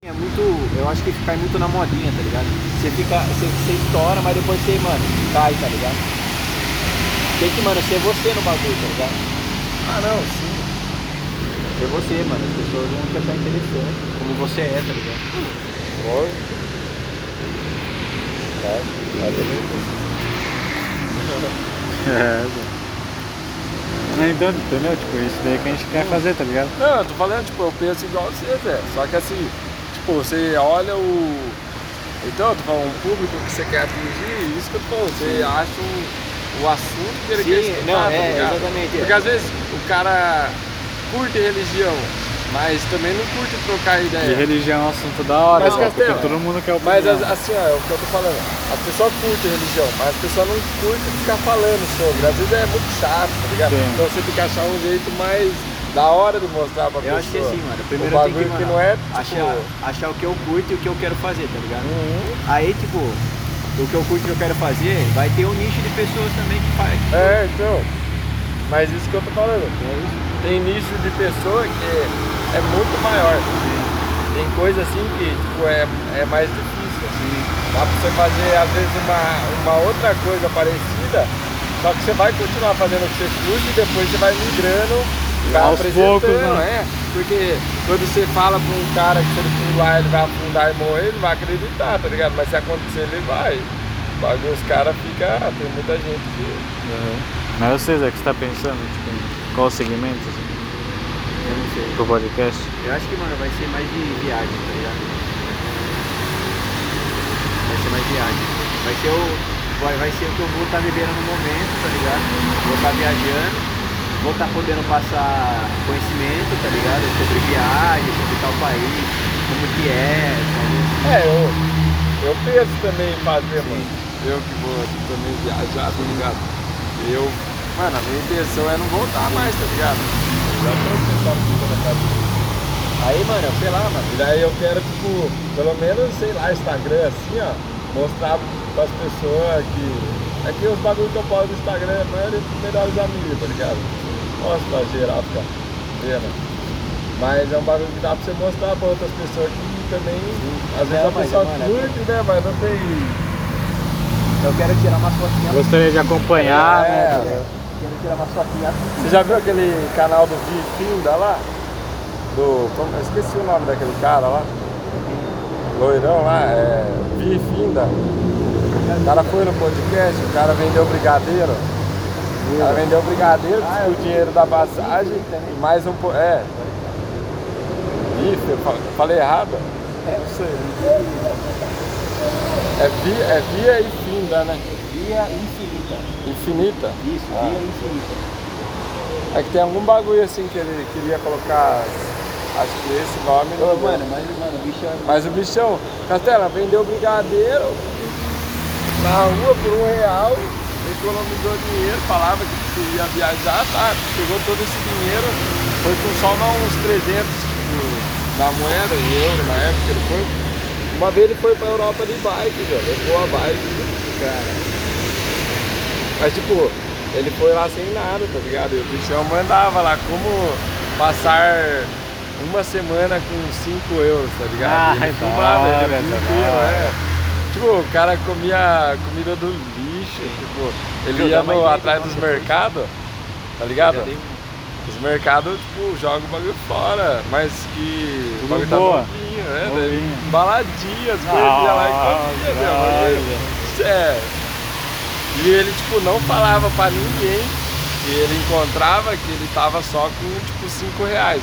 É muito. Eu acho que cai muito na modinha, tá ligado? Você fica. Você, você estoura, mas depois você, mano, cai, tá ligado? Tem que, mano, ser você no bagulho, tá ligado? Ah, não, sim. Ser você, mano. As pessoas vão te achar interessante. Como você é, tá ligado? Lógico. Tá, tá. É. Então, entendeu? Tipo, isso daí que a gente quer fazer, tá ligado? Não, eu tô falando, tipo, eu penso igual você, Zé. Só que assim, tipo, você olha o. Então, tô falando, um público que você quer atingir, isso que eu tô falando, você acha o, o assunto que ele Sim, quer escutar, não, tá é, ligado? exatamente, é. Porque às vezes o cara curte religião, mas também não curte trocar E ideia. religião é um assunto da hora, Mas, Zé, porque Castelo, todo mundo quer Mas opinião. as- assim, ó, é o que eu tô falando. As pessoas curtem religião, mas as pessoas não curtem ficar falando sobre. Às vezes é muito chato, tá ligado? Sim. Então você tem que achar um jeito mais da hora de mostrar pra Eu pessoa. acho que assim, mano. Primeiro o eu bagulho que, que, mano, não é, tipo... achar, achar o que eu curto e o que eu quero fazer, tá ligado? Uhum. Aí, tipo, o que eu curto e eu quero fazer, vai ter um nicho de pessoas também que faz. É, então. Mas isso que eu tô falando. Tem nicho de pessoa que é muito maior. Tem coisa assim que tipo, é, é mais difícil. Assim. Dá pra você fazer, às vezes, uma, uma outra coisa parecida, só que você vai continuar fazendo o que você curte e depois você vai migrando vai Aos poucos, né? é. Porque quando você fala pra um cara que se ele pular ele vai afundar e morrer, ele vai acreditar, tá ligado? Mas se acontecer, ele vai. Os caras ficam. ah, Tem muita gente que. Mas você, Zé, o que você tá pensando? Tipo, qual segmento assim, Eu não sei. pro podcast? Eu acho que, mano, vai ser mais de viagem, tá ligado? Vai ser mais viagem. Vai ser o. Vai, vai ser o que eu vou estar vivendo no momento, tá ligado? Vou estar viajando, vou estar podendo passar conhecimento, tá ligado? Sobre viagem, sobre tal país, como que é, sabe? É, eu, eu penso também em fazer, mano. Eu que vou também viajar, tá ligado? Eu, mano, a minha intenção é não voltar mais, tá ligado? Eu já tô pensando tudo na cabeça. Aí, mano, sei lá, mano. E daí eu quero, tipo, pelo menos, sei lá, Instagram assim, ó, mostrar pras pessoas que. É que os bagulhos que eu posto no Instagram não é de melhores amigos, tá ligado? Mostra pra geral ficar vendo. Mas é um bagulho que dá pra você mostrar pra outras pessoas que também. Às vezes É, a pessoa mano, é- curte, né? Mas não tem. Eu quero tirar uma fotinha. Gostaria de acompanhar, É, né? Quero tirar uma fotinha. Você já viu aquele canal do Vi Finda lá? Do. Como, eu esqueci o nome daquele cara lá. Loirão lá, é. Vi Finda. O cara foi no podcast, o cara vendeu brigadeiro. O cara vendeu brigadeiro, ah, o dinheiro da passagem e mais um. É. Bife, eu fa- falei errado? É, eu sei. É, vi, é via e finda, né? Via infinita. Infinita. Isso, Ah. via infinita. É que tem algum bagulho assim que ele queria colocar. Acho que esse nome Ô, não. mano, mas, mano, o bicho é... Mas o bichão, Castela, vendeu brigadeiro na rua por um real, economizou dinheiro, falava que ia viajar, tá? Pegou todo esse dinheiro, foi com só uns 300 tipo, na moeda, em euro, na época ele foi. Uma vez ele foi pra Europa de bike, velho, levou a bike, cara. Mas tipo, ele foi lá sem nada, tá ligado? E o bichão mandava lá como passar uma semana com 5 euros, tá ligado? Ah, ele da filmava, ele da hora. é. Tipo, o cara comia comida do tipo, ele ia no, atrás dos mercados, tá ligado? Os mercados, tipo, jogam o bagulho fora, mas que o bagulho tá boa. novinho, né? Daí, Baladinha, as coisas, ia lá e comia, da né? bagulho. É. E ele, tipo, não falava pra ninguém que ele encontrava que ele tava só com, tipo, 5 reais.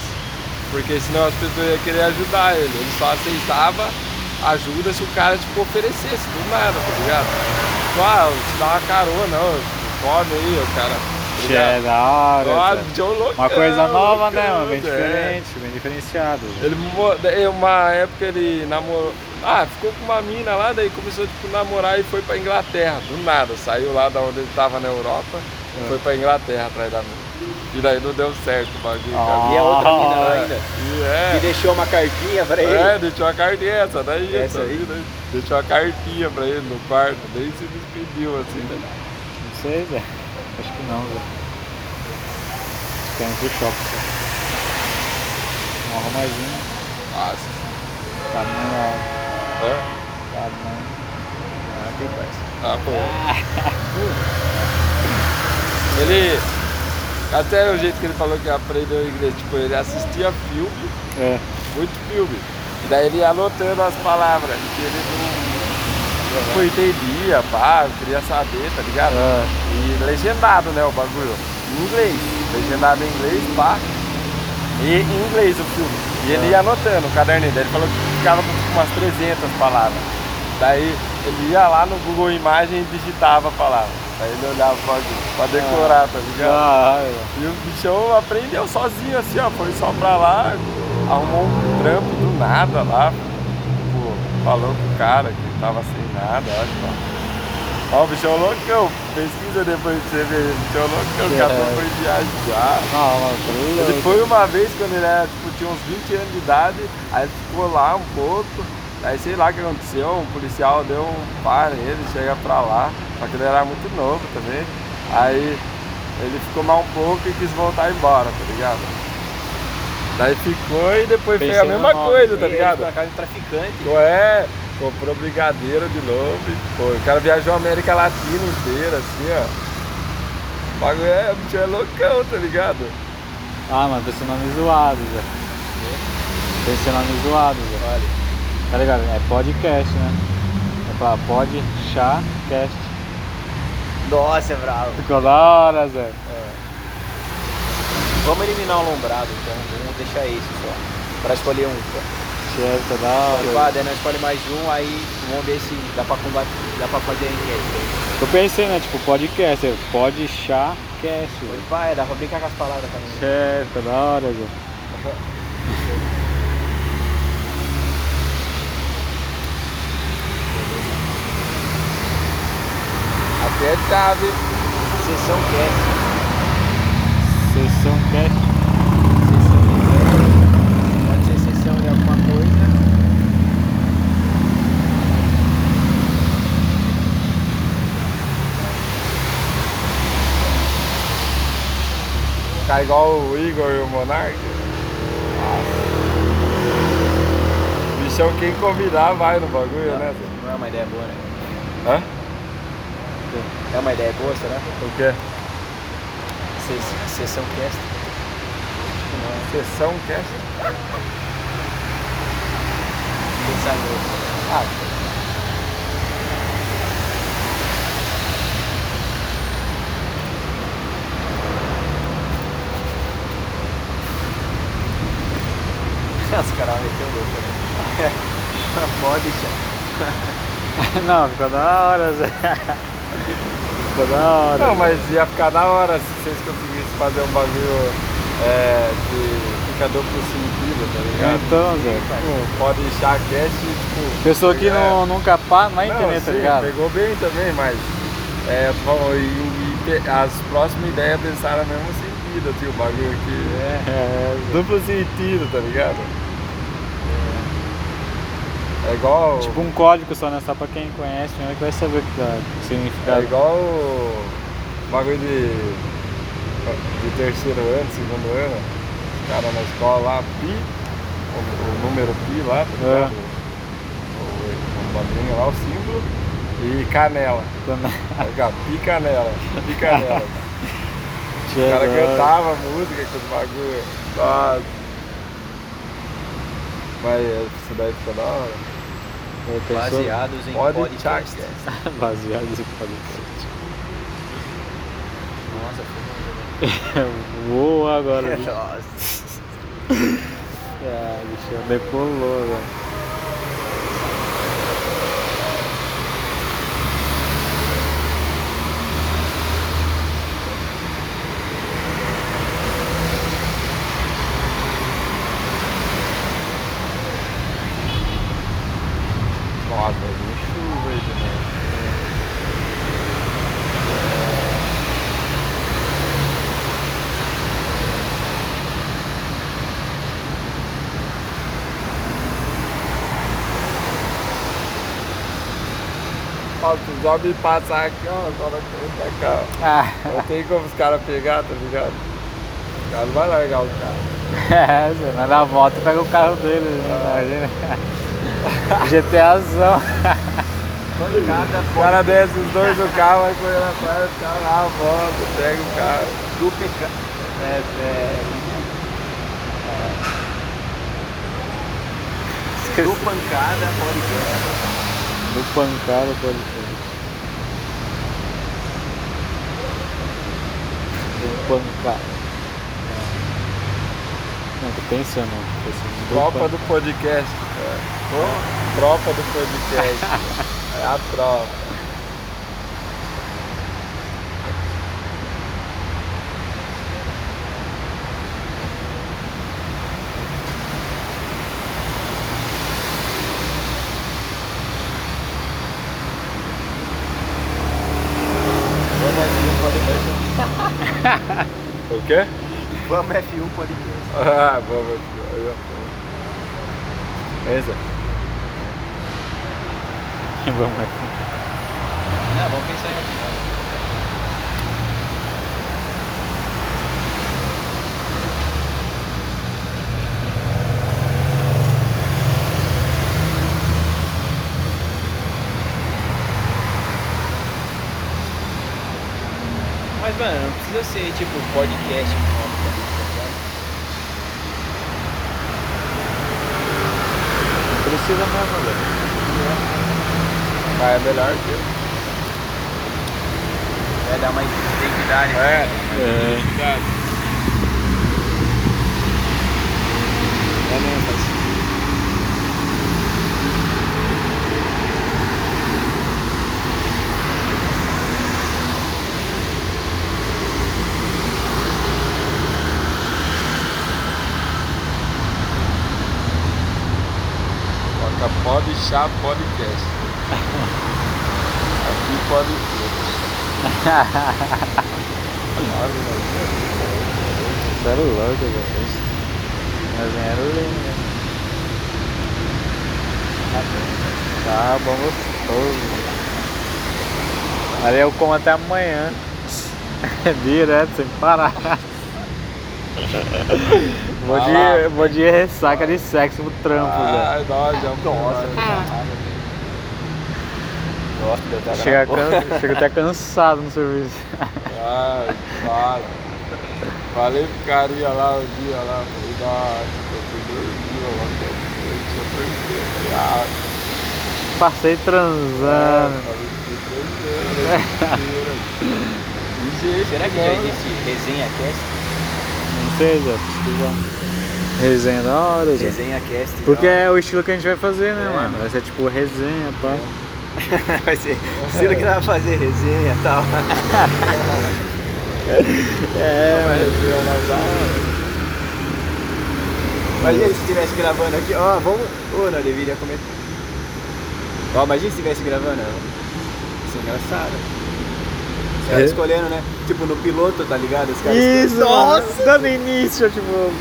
Porque senão as pessoas iam querer ajudar ele. Ele só aceitava ajuda se o cara, tipo, oferecesse do nada, tá ligado? Tipo, ah, te dá uma carona, não, come aí, o cara. Que é da hora. Ah, loucão, Uma coisa nova, né, mano? Bem é. diferente, bem diferenciado. Ele, uma época ele namorou. Ah, ficou com uma mina lá, daí começou tipo, a namorar e foi pra Inglaterra, do nada. Saiu lá da onde ele tava na Europa, É. foi pra Inglaterra atrás da mina. E daí não deu certo o bagulho, cara. E a outra mina lá É, ainda. e Que é, deixou uma cartinha pra ele. é, deixou a cartinha, essa daí, Essa aí? daí, deixou a cartinha pra ele no quarto, daí se despediu assim, né? Não sei, Zé. Acho que não, Zé. Querem pro shopping, só. Arrumar mais um. Nossa. Sabe não, Hã? sabe não. Ah, tem parça. Ah, pô. ele. Até o jeito que ele falou que aprendeu inglês, tipo, ele assistia filme, É. muito filme. E daí ele ia anotando as palavras, que ele não, não entendia, pá, queria saber, tá ligado? É. E legendado, né, o bagulho. Em inglês. Legendado em inglês, pá. E em inglês o filme. E ele ia anotando o caderninho dele. Ele falou que ficava com umas 300 palavras. Daí ele ia lá no Google Imagem e digitava a palavra. Aí ele olhava bagulho pra decorar, tá ligado? Caralho. E o bichão aprendeu sozinho assim, ó. Foi só pra lá, arrumou um trampo do nada lá. Falou com o cara que tava sem nada, acho que. Ó, o bichão loucão. Pesquisa depois pra você ver. O bichão loucão, o cara É. foi viajar. Não, tô Ele foi uma vez quando ele era, tipo, tinha uns 20 anos de idade, aí ficou lá um pouco, aí sei lá o que aconteceu, um policial deu um par nele, chega pra lá, só que ele era muito novo também, aí ele ficou mal um pouco e quis voltar embora, tá ligado? Daí ficou e depois fez a Pensei mesma nome. coisa, tá ligado? na casa de traficante. Ficou, é, comprou brigadeiro de novo, pô, o cara viajou a América Latina inteira, assim, ó. O bagulho é, o bicho é loucão, tá ligado? Ah, mano, pensei nome zoado, Zé. Pensei nome zoado, Zé. Olha. Tá ligado? É podcast, né? É pra pod, chá, cast. Nossa, é bravo. Ficou da hora, Zé. Vamos eliminar o lombrado, então. Vamos deixar esse só. Pra escolher um. Chefe, tá da hora. Daí nós escolhe mais um, aí vamos ver se dá pra, combater, dá pra fazer a enquete. Eu pensei, né? Tipo, podcast. é Pod, chá, cast. Pode pá, é, dá pra brincar com as palavras também. Chefe, tá da hora, Zé. Até. Sessão cast. Sessão de cast. Pode ser sessão de alguma coisa. Ficar igual o Igor e o Monark. O bichão, quem convidar vai no bagulho, né? Zé? Não é uma ideia boa, né? Hã? É uma ideia boa, será? O quê? Ses- Sessão cast. Sessão cast? Pensar nisso. Ah, Os caras meteu louco, né? Pode deixar. Não, ficou da hora, Zé. Ficou da hora. Não, mas ia ficar da hora se vocês conseguissem fazer um bagulho é, que fica duplo sentido, tá ligado? Então, Zé. Tipo, pode deixar cast, tipo. Pessoa que é, não, nunca vai Não, entender, tá ligado? Pegou bem também, mas é, bom, e, e as próximas ideias pensaram no mesmo sentido, assim, o bagulho aqui. É, é, Zé. Duplo sentido, tá ligado? É igual. Tipo um código só, né? Só pra quem conhece mesmo que vai saber o que dá, o É significado. igual o bagulho de, de terceiro ano, segundo ano, os caras na escola lá, pi, o, o número pi lá, tá ligado? O, o bagulhinho lá, o símbolo, e canela, Quando- tá ligado? Pi canela, pi canela. O cara cantava música com os bagulho. Nossa. Mas isso daí ficou da hora. Baseados em Pode podcast. Baseado em podcast. Nossa, Voa agora. foi. Nossa. Ah, bicho, decolou, velho. Nossa, vai vir chuva aí de novo. Tu só me passar aqui, ó, só na frente da cá. Ah, Não tem como os caras pegar, tá ligado? Os caras não vai largar o carro. é, Zé, vai dar a volta e pega o carro dele, né? imagina. GTAzão. O cara desce os dois do carro, vai correndo atrás, o cara lá, volta, pega o carro. do PK. É, é, do pancada podcast. No pancada pode ser. Do pancada. Não, tô pensando. tô pensando. Tropa pan- do podcast. É. Tropa do podcast. é a tropa. O quê? Vamos F1 podcast. Ah, vamos. Beleza? Vamos aqui. Não, vamos pensar em outro nome. Mas, mano, precisa ser tipo podcast. tá Não precisa mesmo, velho. Mas é melhor que. Vai dar mais identidade. É. É. É mesmo. Chá podcast. Aqui pode tudo. Louco, velho. Mas era lindo. Tá bom gostoso. Ali eu como até amanhã. Direto, sem parar. Vou de, lá. vou de ressaca de sexo pro trampo, velho. Ai, nossa, Nossa, nossa. Nossa, deu até Chega, can... Chega até cansado no serviço. Ai, fala. Falei pro carinha lá um dia lá, falei, nossa, eu fui dormir, eu perdido. Falei, ah, Passei transando. falei, fui transando. Será que já existe resenha cast? Zé. pesquisar. Resenha da hora, Zé. Resenha cast. Porque é o estilo que a gente vai fazer, né, É, mano? Vai ser tipo resenha, pá. vai ser. Estilo que fazer resenha e tal. É, Imagina se estivesse gravando aqui, ó, vamos. Ô, não deveria comer. Ó, imagina se estivesse gravando. ó. Isso é engraçado. Os caras É. escolhendo, né? Tipo no piloto, tá ligado? Os caras Isso, nossa! Dando início, tipo.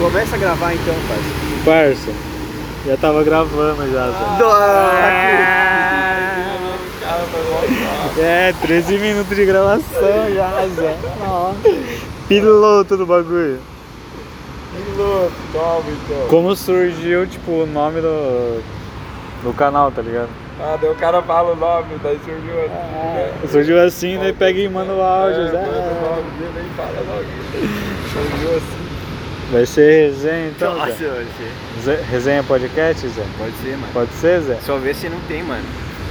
Começa a gravar então, parceiro. Parça, já tava gravando já, voltar. É, 13 minutos de gravação já, Zé. Piloto do bagulho. Piloto, toma então. Como surgiu, tipo, o nome do, do canal, tá ligado? Ah, daí o cara fala o nome, daí surgiu assim, né? Surgiu assim, daí pega e manda o áudio, É, Zé. manda o nome dele, nem fala logo. Surgiu assim. Vai ser resenha então, Nossa, Zé? pode ser. Zé- Resenha podcast, Zé? Pode ser, mano. Pode ser, Zé? Só ver se não tem, mano.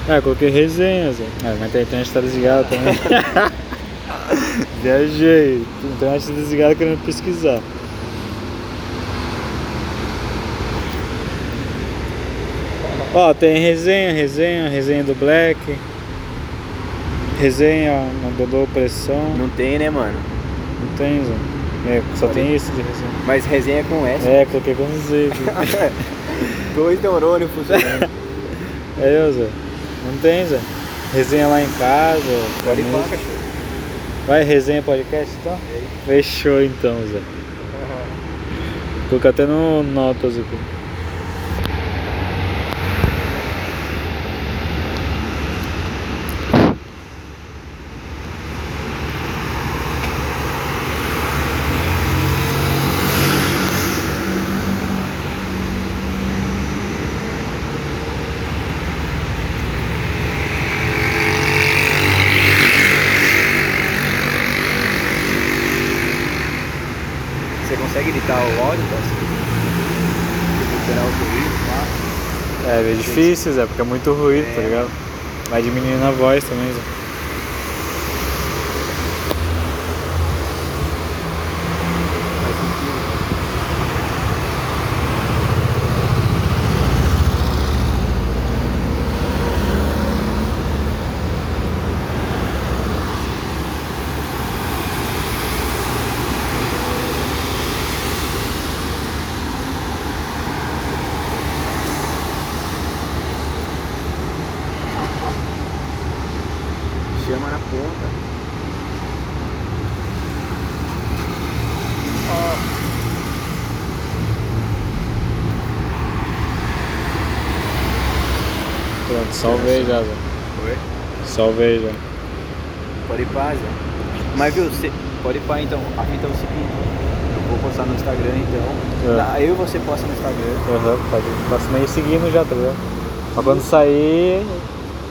É, coloquei resenha, Zé. É, mas a internet tá desligada também. Viajei. A internet tá desligada querendo pesquisar. Ó, tem resenha, resenha, resenha do Black. Resenha no Dodô Pressão. Não tem, né, mano? Não tem, Zé. É, só tem isso de resenha. Mas resenha com S. É, coloquei com Z. Dois neurônios funcionando. É, Zé. Não tem, Zé. Resenha lá em casa. Pode ir pra. Vai, resenha podcast então? Fechou então, Zé. Vou colocar até no notas aqui. o áudio, parceiro. Recuperar o ruído, tá? É, porque é muito ruído, tá É. ligado? Vai diminuindo a voz também, Zé. Faz sentido. Chama na ponta. Pronto, salvei já, Zé. Oi? Salvei já. Pode ir pá, Zé. Mas viu, cê, pode ir pá então. A fita é o seguinte. Eu vou postar no Instagram então. É. Tá, eu e você posta no Instagram. Aham, pode. Posso meio seguindo já, tá ligado? Mas quando sair,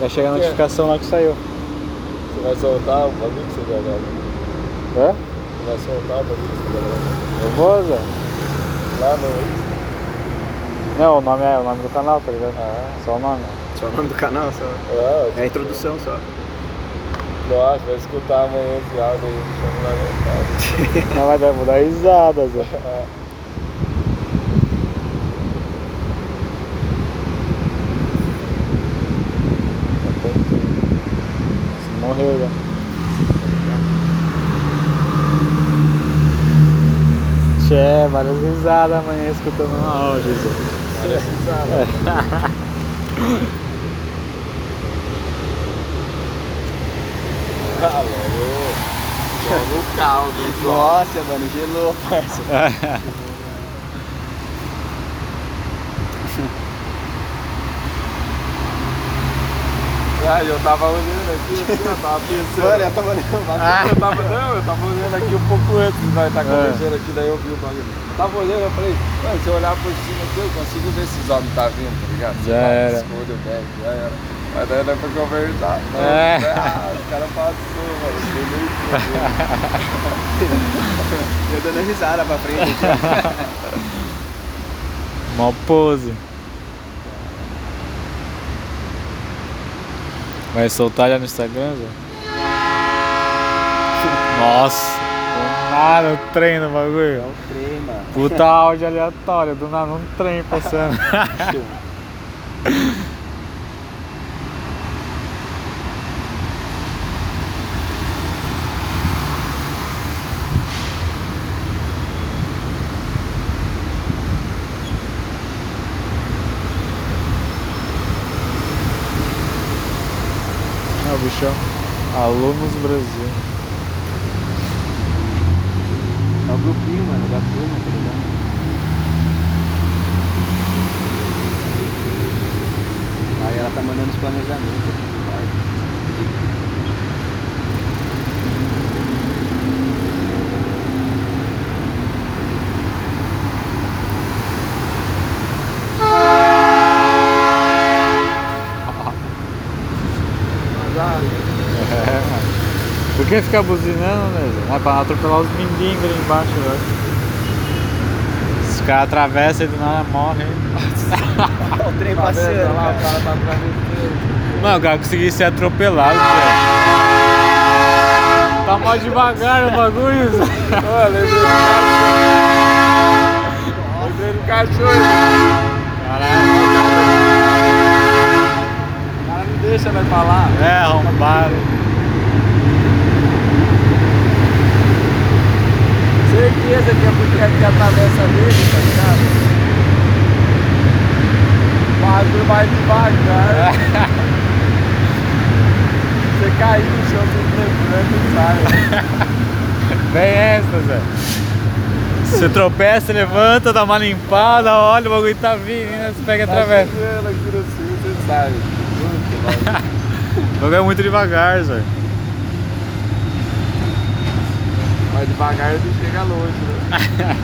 vai chegar a É. notificação lá que saiu. Você vai soltar o bagulho que você tá gravando? Hã? Você vai soltar o bagulho que você tá gravando? Eu vou, Zé. Lá no Não, o nome é o nome do canal, tá ligado? Ah. Só o nome. Só o nome do canal, só. Ah, É a introdução só. Nossa, vai escutar amanhã esse áudio aí, lá no casa. Não vai dar, risada, Zé. Você morreu já. Tchê, várias risadas amanhã escutando um áudio, Zé. Parece o caldo. Nossa, mano, gelou, parça. Ah, eu tava olhando aqui, assim, eu tava pensando. Olha, eu tava olhando bagulho. Eu tava, não, eu tava olhando aqui um pouco antes de nós estar conversando aqui, daí eu vi o bagulho. Eu tava olhando, eu falei, mano, se eu olhar por cima aqui, eu consigo ver esses homens tá vindo, tá ligado? Já era. Escudo, bem, já era. Mas daí nós foi conversar. Não, É. ah, o cara passou, mano. problema. Eu dando risada pra frente. Mó pose. Vai soltar já no Instagram, Zé? Nossa, do nada o trem no bagulho. o trem, mano. Puta áudio aleatório, do nada um trem passando. É o bichão. Alunos Brasil. É o grupinho, mano, da turma, tá ligado? Aí ela tá mandando os planejamentos aqui. É, mano. Por que ficar buzinando, né? É pra atropelar os mendigos ali embaixo, velho. Os caras atravessam e do nada morrem. o trem Tá passando, lá, cara. o cara tá atravessando. Mano, o cara conseguiu ser atropelado, velho. Tá mó devagar o bagulho. Ô, lembrei do cachorro. Lembrei do cachorro. Caralho. O cara não deixa nós falar. É, arrombado. Certeza que é porque aqui atravessa dele, tá ligado? O bagulho vai devagar. Você cair no chão, você lembrando e sai. Vem essa, Zé. Você tropeça, levanta, dá uma limpada, olha, o bagulho tá vindo, né? você pega e Tá atravessa. cio, você vai. O bagulho é muito devagar, Zé. Mas devagar ele chega longe, né?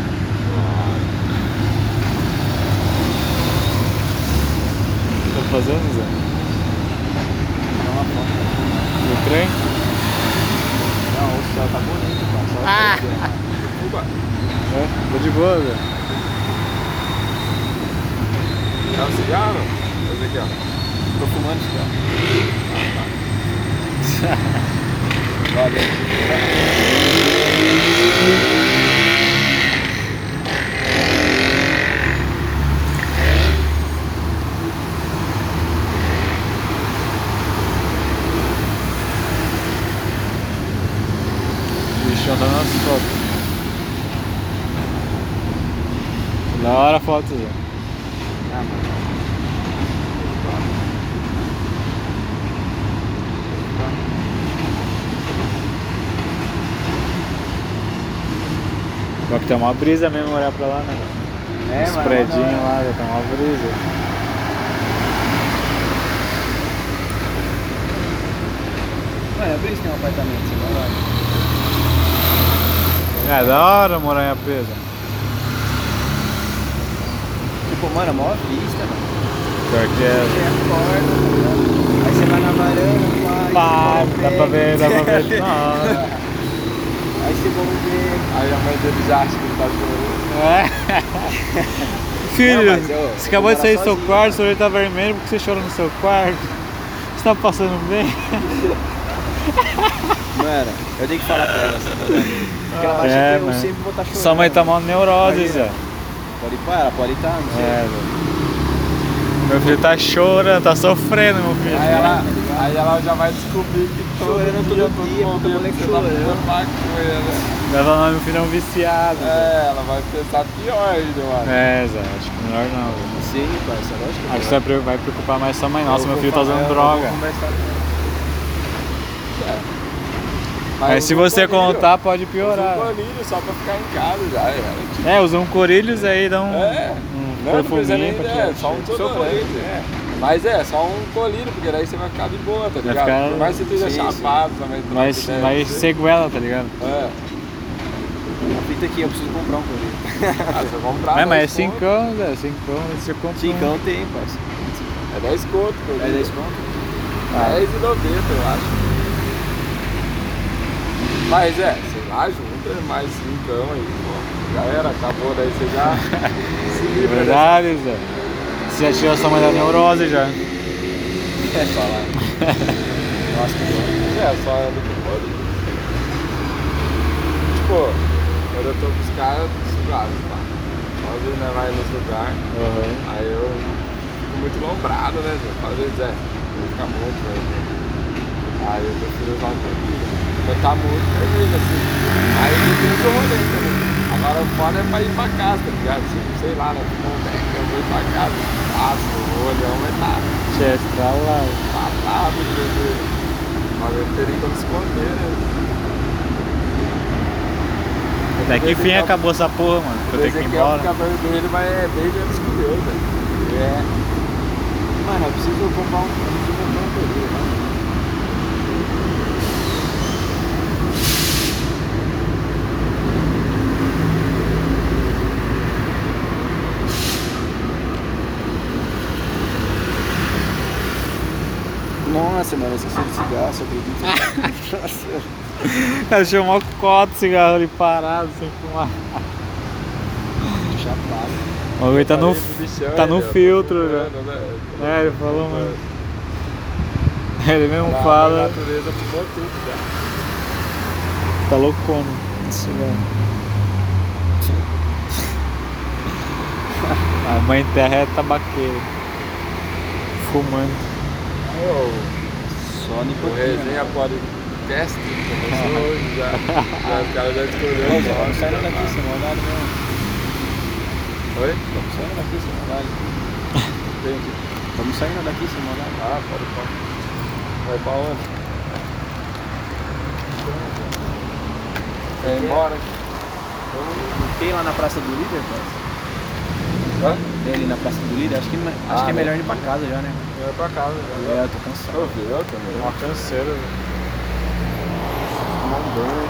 O que tá fazendo, Zé? Dá uma foto. O trem? Não, o céu tá bonito, cara. Só Ah. o céu. Fuma? É, tô de boa, velho. É um cigarro? Esse aqui, ó. Tô fumando cigarro. Olha. Bichão tá nas fotos. Da hora a foto, Zé. Ah, mano. Só que tem uma brisa mesmo olhar pra lá, né? É, Os predinhos mano. lá, já tem uma brisa. Mano, é por isso que tem um apartamento, você vai lá. É da hora morar em Apesa. Tipo, mano, a maior vista, mano. Pior que Você é. acorda, tá aí você vai na varanda, Pá, vai, dá pra ver, dá pra ver. Nossa. Aí você vai ver. Aí a mãe dele já acha que ele tá chorando. É. Filho, Não, eu- você eu acabou de sair do seu quarto, seu olho tá vermelho porque você chorou no seu quarto. Você tá passando bem? Mano, eu tenho que falar pra ela verdade. Porque ela acha É, que eu mano. sempre vou estar chorando. Sua mãe tá mal neurose. Zé. Pode ir pra ela, pode estar, não sei. É, velho. Meu filho tá chorando, tá sofrendo, meu filho. Aí ela, aí ela já vai descobrir que todo Chorando dia, todo todo dia, momento puta moleque você tá chorando. fazendo maconha, Vai falar, meu filho é um viciado. É, ela vai pensar pior ainda, acho. É, Zé, acho que melhor não. velho. Sim, parça, lógico que Acho que você vai pre- vai preocupar mais sua mãe. Nossa, Eu meu filho tá usando droga. com ela. Mas se usa um você colírio, contar, pode usa piorar. um colírio só pra ficar em casa já, era. É, usa um corilhos aí, dá um, É, um não, não precisa nem, perfuminho pra é, tirar. só um desodorante. É. Mas é, só um colírio, porque daí você vai ficar de boa, tá ligado? ficar- Por mais que você esteja Sim, sim. chapado também. Mas, ideia, mas sequela, tá ligado? É, A fita aqui, eu preciso comprar um colírio. ah, você vai comprar é, mas é 10 conto. 5 Zé, 5 você compra um. Cincão tem, parça. É 10 conto, É colírio. 10 conto? Ah. 10 e 90, eu acho. Mas é, sei lá, junta mais 5 aí, pô. Já era, acabou, daí você já se É livra verdade, Zé. Você já tirou sua mãe da neurose já. É, falar. Nossa, que bom. É, só anda com colírio. Tipo, quando eu tô com os caras, suave, tá? Às vezes né, vai nos lugares, Uhum. aí eu fico muito lombrado, né? Às vezes é, eu vou ficar muito, né? Aí eu prefiro usar um. Eu tá muito vermelho, assim. Aí eu tenho que rolê também. Agora o foda é pra ir pra casa, tá ligado? Tipo, sei lá, né? Tipo, eu vou ir pra casa, passo, o olhão tá Chefe pra lá. papado, entendeu? Mas eu teria como esconder, né? Até que enfim acabou essa porra, mano. que Eu tenho que ir embora. fica vermelho, mas é bem menos que o meu, velho. É. Mano, eu preciso comprar um, eu preciso comprar um colírio, mano. Nossa, mano, eu esqueci de tinha uma cota de cigarro ali parado, sem fumar. chapado. O bagulho tá no, bichão, tá no filtro né? É, ele falou, mano. Ele mesmo A fala, natureza fumou tudo, cara. tá loucona. esse cigarro. A mãe terra é tabaqueira. Fumando. Ô, Só O nicotina. resenha podcast começou hoje já. já os caras já escolheram o Vamos nome. saindo daqui, sem maldade mesmo. Oi? Vamos saindo daqui, sem maldade. Entendi. Vamos saindo daqui, sem maldade. Ah, pode pode. Vai pra onde? Quer ir embora? Tem lá na Praça do Líder? Hã? Tem ali na Praça do Líder? Acho que, acho Ah, que é né? melhor ir pra casa já, né? Eu pra casa já. É, eu tô cansado. Eu vi, eu também. Uma canseira. Um banho.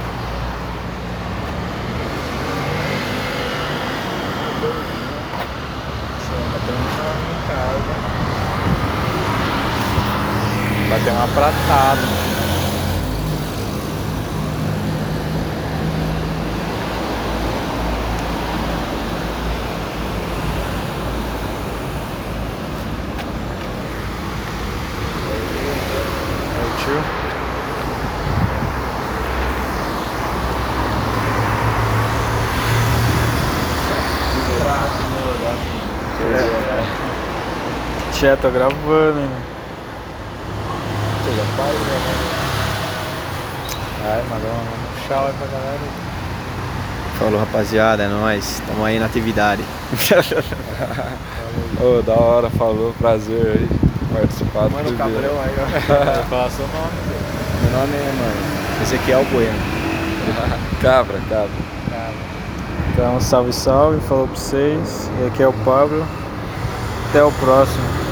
Vai ter uma pratada. Tchê, tô gravando, hein? Você já faz, né? Ai, mandou um tchau aí pra galera. Falou rapaziada, é nóis. Tamo aí na atividade. Ô, da hora, falou, prazer aí participar do Mano, o primeiro. cabrão aí, ó. Fala seu nome. Meu nome é, mano. Esse aqui é o Bueno. Cabra, cabra. Então, salve, salve, falou pra vocês. E aqui é o Pablo. Até o próximo.